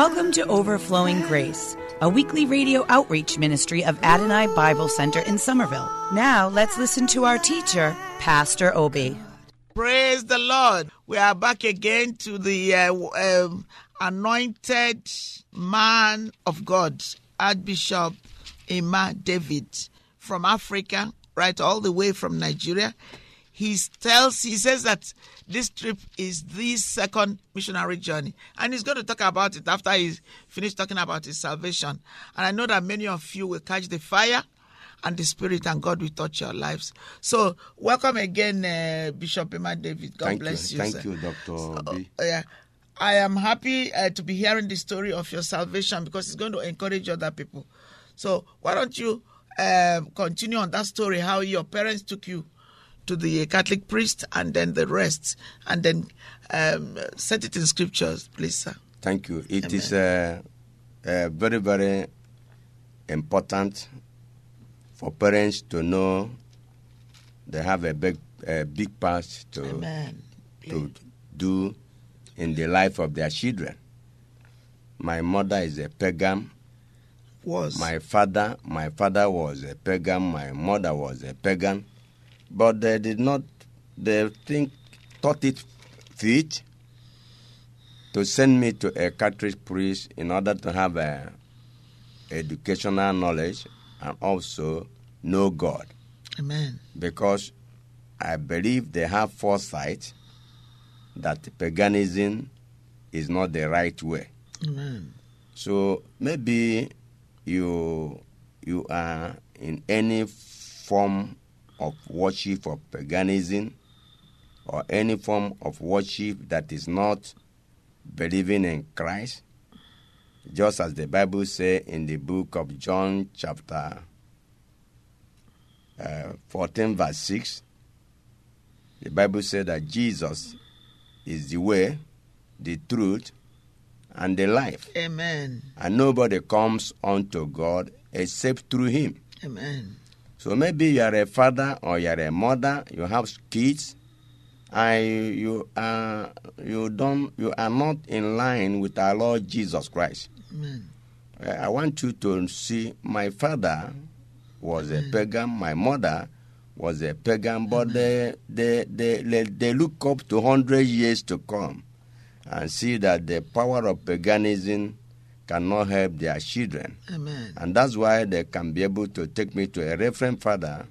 Welcome to Overflowing Grace, a weekly radio outreach ministry of Adonai Bible Center in Somerville. Now let's listen to our teacher, Pastor Obi. Praise the Lord. We are back again to the uh, um, anointed man of God, Archbishop Emma David from Africa, right all the way from Nigeria. He tells, he says that this trip is the second missionary journey, and he's going to talk about it after he's finished talking about his salvation. And I know that many of you will catch the fire and the Spirit, and God will touch your lives. So, welcome again, uh, Bishop Emma David. God Thank bless you. you. Thank sir. you, Dr. Uh, B. yeah. I am happy uh, to be hearing the story of your salvation because it's going to encourage other people. So, why don't you uh, continue on that story how your parents took you to the Catholic priest and then the rest, and then um, set it in scriptures, please, sir. Thank you. It is uh, uh, very, very important for parents to know they have a big, a big part to, Amen. to do in the life of their children. My mother is a pagan. Was. My father, my father was a pagan. My mother was a pagan, but they did not. They think thought it fit to send me to a Catholic priest in order to have a educational knowledge and also know God, Amen. because I believe they have foresight that paganism is not the right way. Amen. So maybe you you are in any form of worship of paganism or any form of worship that is not believing in Christ, just as the Bible says in the book of John chapter uh, 14 verse 6, the Bible said that Jesus is the way, the truth, and the life Amen. and nobody comes unto God except through Him. Amen. So maybe you are a father or you are a mother, you have kids, and you are you don't you are not in line with our Lord Jesus Christ. Amen. I want you to see my father was a pagan, my mother was a pagan, but they, they, they, they, they look up to 100 years to come and see that the power of paganism cannot help their children. Amen. And that's why they can be able to take me to a reverend father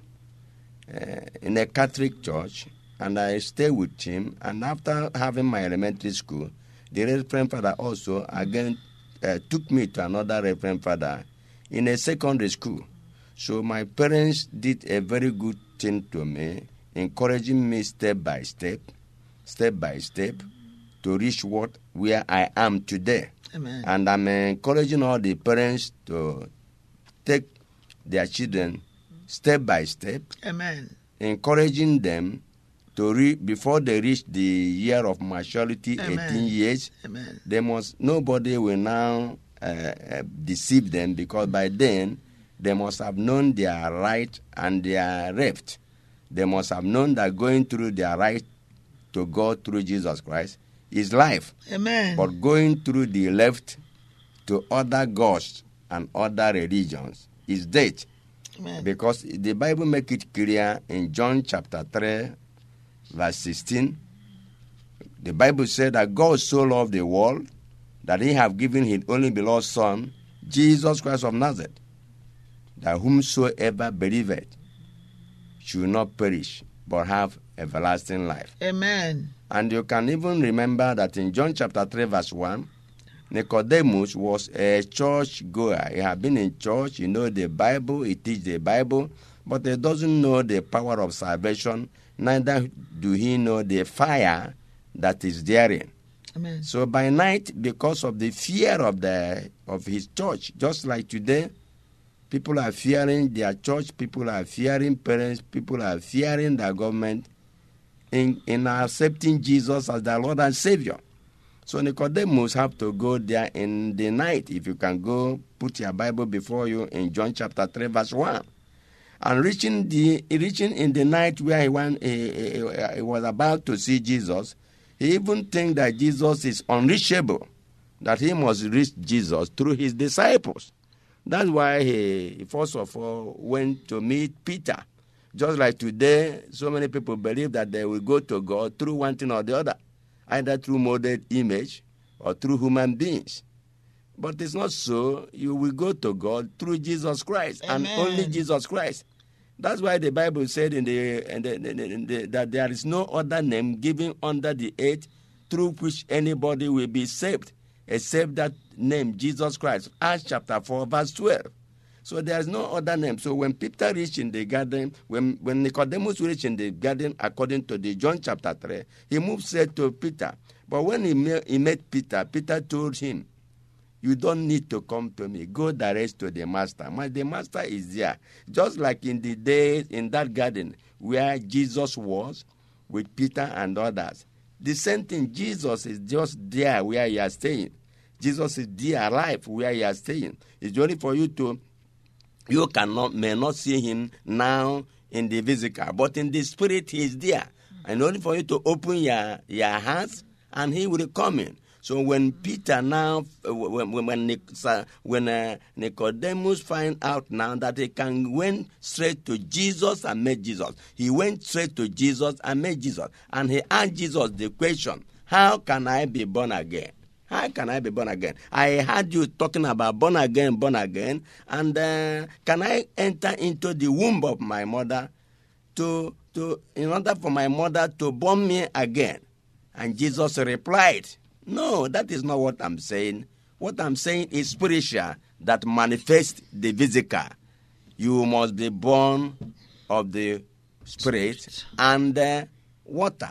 uh, in a Catholic church, and I stay with him. And after having my elementary school, the reverend father also again uh, took me to another reverend father in a secondary school. So my parents did a very good thing to me, encouraging me step by step, step by step, to reach what where I am today. Amen. And I'm encouraging all the parents to take their children step by step, Amen. encouraging them to read before they reach the year of maturity, Amen. 18 years. Amen. They must nobody will now uh, uh, deceive them because by then they must have known their right and their left. They must have known that going through their right to God through Jesus Christ is life. Amen. But going through the left to other gods and other religions is death. Amen. Because the Bible make it clear in John chapter 3, verse 16. The Bible said that God so loved the world that he have given his only beloved Son, Jesus Christ of Nazareth, that whomsoever believeth should not perish, but have everlasting life. Amen. And you can even remember that in John chapter 3, verse 1, Nicodemus was a church goer. He had been in church, he know the Bible, he teach the Bible, but he doesn't know the power of salvation, neither do he know the fire that is therein. Amen. So by night, because of the fear of the of his church, just like today, people are fearing their church, people are fearing parents, people are fearing the government in, in accepting Jesus as their Lord and Savior. So Nicodemus have to go there in the night. If you can go, put your Bible before you in John chapter 3, verse 1. And reaching the reaching in the night where he, went, he, he- he was about to see Jesus, he even think that Jesus is unreachable, that he must reach Jesus through his disciples. That's why he first of all went to meet Peter. Just like today, so many people believe that they will go to God through one thing or the other, either through molded image or through human beings. But it's not so. You will go to God through Jesus Christ and only Jesus Christ. That's why the Bible said in the, in the, in the- in the- that there is no other name given under the earth through which anybody will be saved except that name, Jesus Christ. Acts chapter 4, verse 12. So there's no other name. So when Peter reached in the garden, when, when Nicodemus reached in the garden, according to the John chapter 3, he moved straight to Peter. But when he met, he met Peter, Peter told him, you don't need to come to me. Go direct to the master. My the master is there. Just like in the days in that garden where Jesus was with Peter and others. The same thing, Jesus is just there where you are staying. Jesus is there alive where you are staying. It's only for you to you cannot may not see him now in the physical, but in the spirit he is there. And only for you to open your, your hands and he will come in. So when Peter now, when when when uh, Nicodemus find out now that he can went straight to Jesus and met Jesus, he went straight to Jesus and met Jesus, and he asked Jesus the question, "How can I be born again?" How can I be born again? I heard you talking about born again, born again, and uh, can I enter into the womb of my mother to to in order for my mother to born me again? And Jesus replied, No, that is not what I'm saying. What I'm saying is spiritual that manifests the physical. You must be born of the spirit and the water.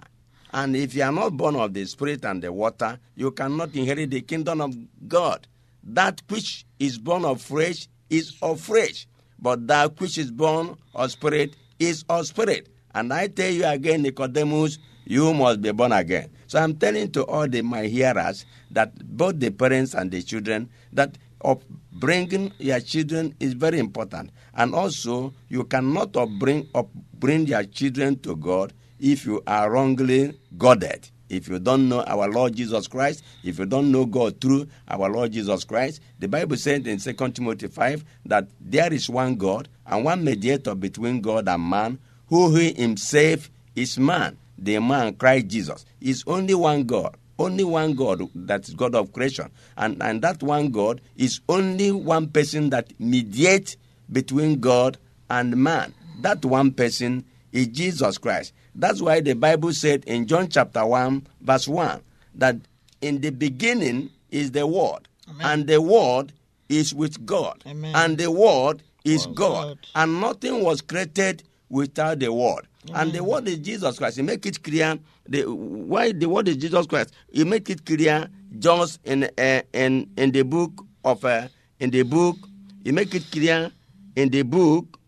And if you are not born of the spirit and the water, you cannot inherit the kingdom of God. That which is born of flesh is of flesh, but that which is born of spirit is of spirit. And I tell you again, Nicodemus, you must be born again. So I'm telling to all the, my hearers that both the parents and the children that upbringing your children is very important, and also you cannot upbring upbring your children to God if you are wrongly guarded. If you don't know our Lord Jesus Christ, if you don't know God through our Lord Jesus Christ, the Bible said in 2 Timothy 5 that there is one God and one mediator between God and man, who he himself is man, the man Christ Jesus. Is only one God, only one God that is God of creation. And, and that one God is only one person that mediates between God and man. That one person is Jesus Christ. That's why the Bible said in John chapter 1, verse 1, that in the beginning is the Word, and the Word is with God, Amen. and the Word is Oh, God, God. and nothing was created without the Word. And the Word is Jesus Christ. He make it clear. The, why the Word is Jesus Christ? He make it clear just in uh, in in the book of uh, in the book. He make it clear in the book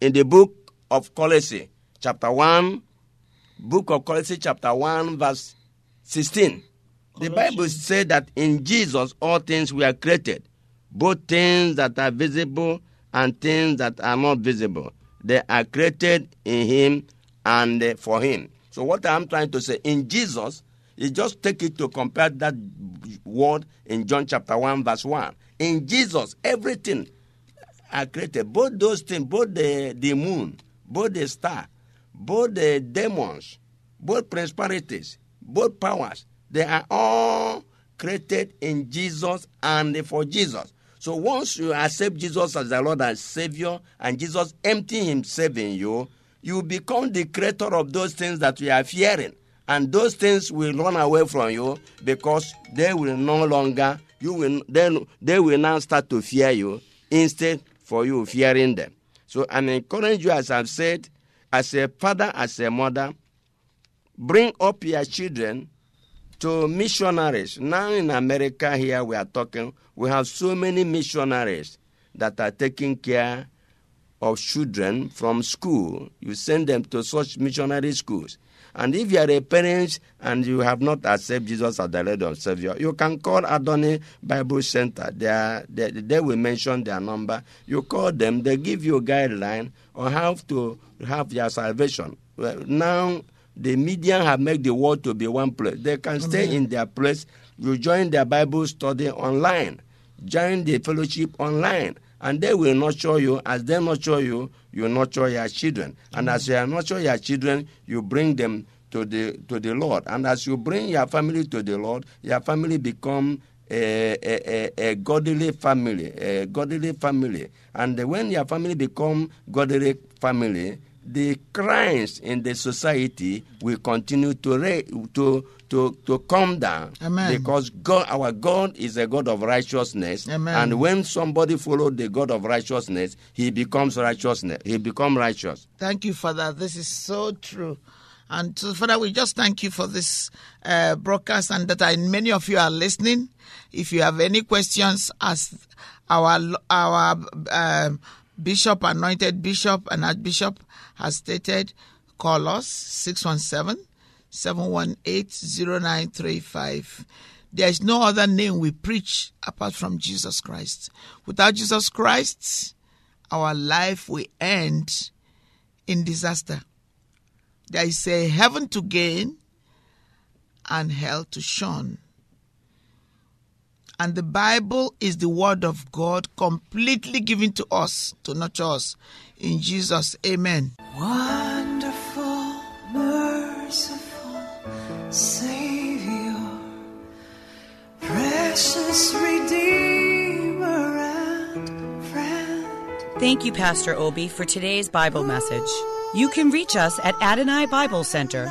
in the book of Colossae, chapter 1, book of Colossians, chapter 1, verse 16. The Bible said that in Jesus all things were created, both things that are visible and things that are not visible. They are created in Him and uh, for Him. So, what I'm trying to say, in Jesus, you just take it to compare that word in John chapter 1, verse 1. In Jesus, everything are created. Both those things, both the, the moon, both the star, both the demons, both principalities, both powers, they are all created in Jesus and for Jesus. So once you accept Jesus as the Lord and Savior, and Jesus empty Himself in you, you become the creator of those things that you are fearing. And those things will run away from you because they will no longer you will then they will now start to fear you instead for you fearing them. So I encourage you, as I've said, as a father, as a mother, bring up your children to missionaries. Now in America, here we are talking, we have so many missionaries that are taking care of children from school. You send them to such missionary schools. And if you are a parent and you have not accepted Jesus as the Lord and Savior, you can call Adonai Bible Center. They, are, they, they will mention their number. You call them, they give you a guideline on how to have your salvation. Well, now, the media have made the world to be one place. They can stay in their place. You join their Bible study online, join the fellowship online, and they will nurture you. As they nurture you, you nurture your children. And as you nurture your children, you bring them to the to the Lord. And as you bring your family to the Lord, your family become a, a, a, a godly family, a godly family. And when your family become godly family, the crimes in the society will continue to ra- to to to come down Amen. because God, our God is a God of righteousness, Amen. and when somebody follows the God of righteousness, he becomes righteousness. He becomes righteous. Thank you, Father. This is so true. And so, Father, we just thank you for this uh, broadcast and that I, many of you are listening. If you have any questions, as our our um bishop, anointed bishop, and archbishop has stated, call us 617 718 0935. There is no other name we preach apart from Jesus Christ. Without Jesus Christ, our life will end in disaster. There is a heaven to gain and hell to shun. And the Bible is the word of God completely given to us to nurture us. In Jesus, amen. Wonderful, merciful Savior, precious Redeemer and friend. Thank you, Pastor Obi, for today's Bible message. You can reach us at Adonai Bible Center,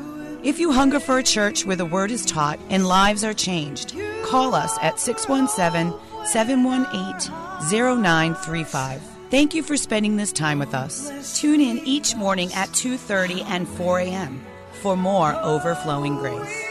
If you hunger for a church where the word is taught and lives are changed, call us at 617 718 0935. Thank you for spending this time with us. Tune in each morning at 2:30 and 4 a.m. for more overflowing grace.